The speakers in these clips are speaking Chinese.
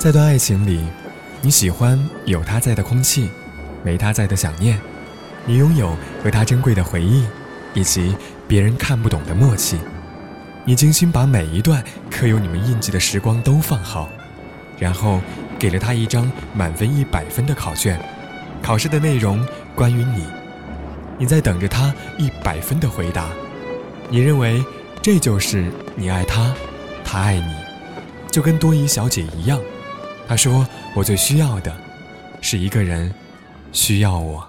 在段爱情里，你喜欢有他在的空气，没他在的想念。你拥有和他珍贵的回忆，以及别人看不懂的默契。你精心把每一段刻有你们印记的时光都放好，然后给了他一张满分一百分的考卷。考试的内容关于你，你在等着他一百分的回答。你认为这就是你爱他，他爱你，就跟多疑小姐一样。他说：“我最需要的，是一个人需要我。”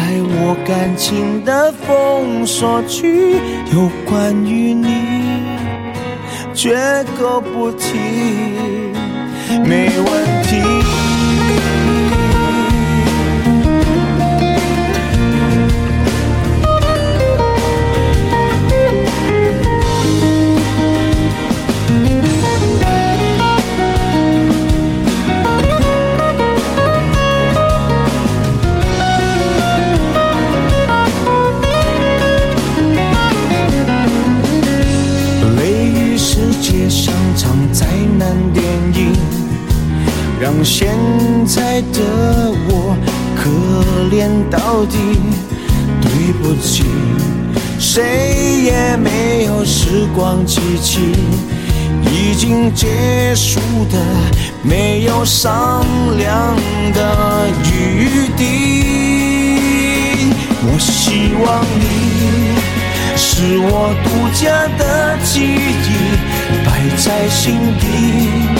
在我感情的封锁区，有关于你，绝口不提，现在的我可怜到底，对不起，谁也没有时光机器，已经结束的没有商量的余地。我希望你是我独家的记忆，摆在心底。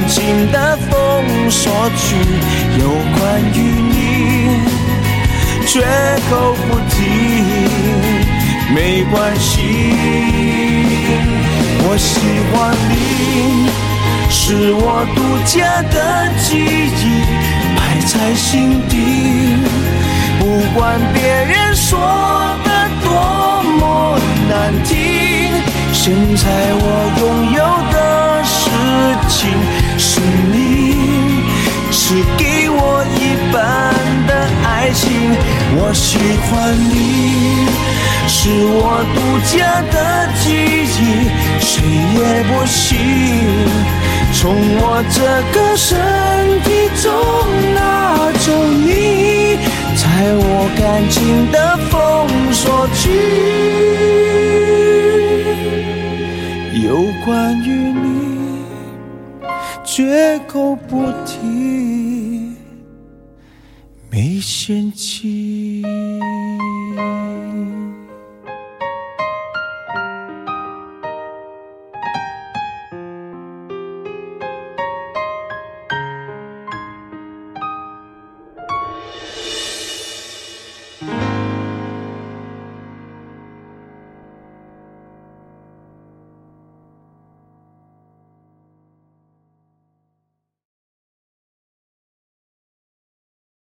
我感情的封锁区，有关于你，绝口不提，没关系。我喜欢你，是我独家的记忆，摆在心底。不管别人说的多么难听，现在我拥有的。我喜欢你是我独家的记忆谁也不行从我这个身体中拿走你在我感情的封锁区。有关于你绝口不提。没嫌弃。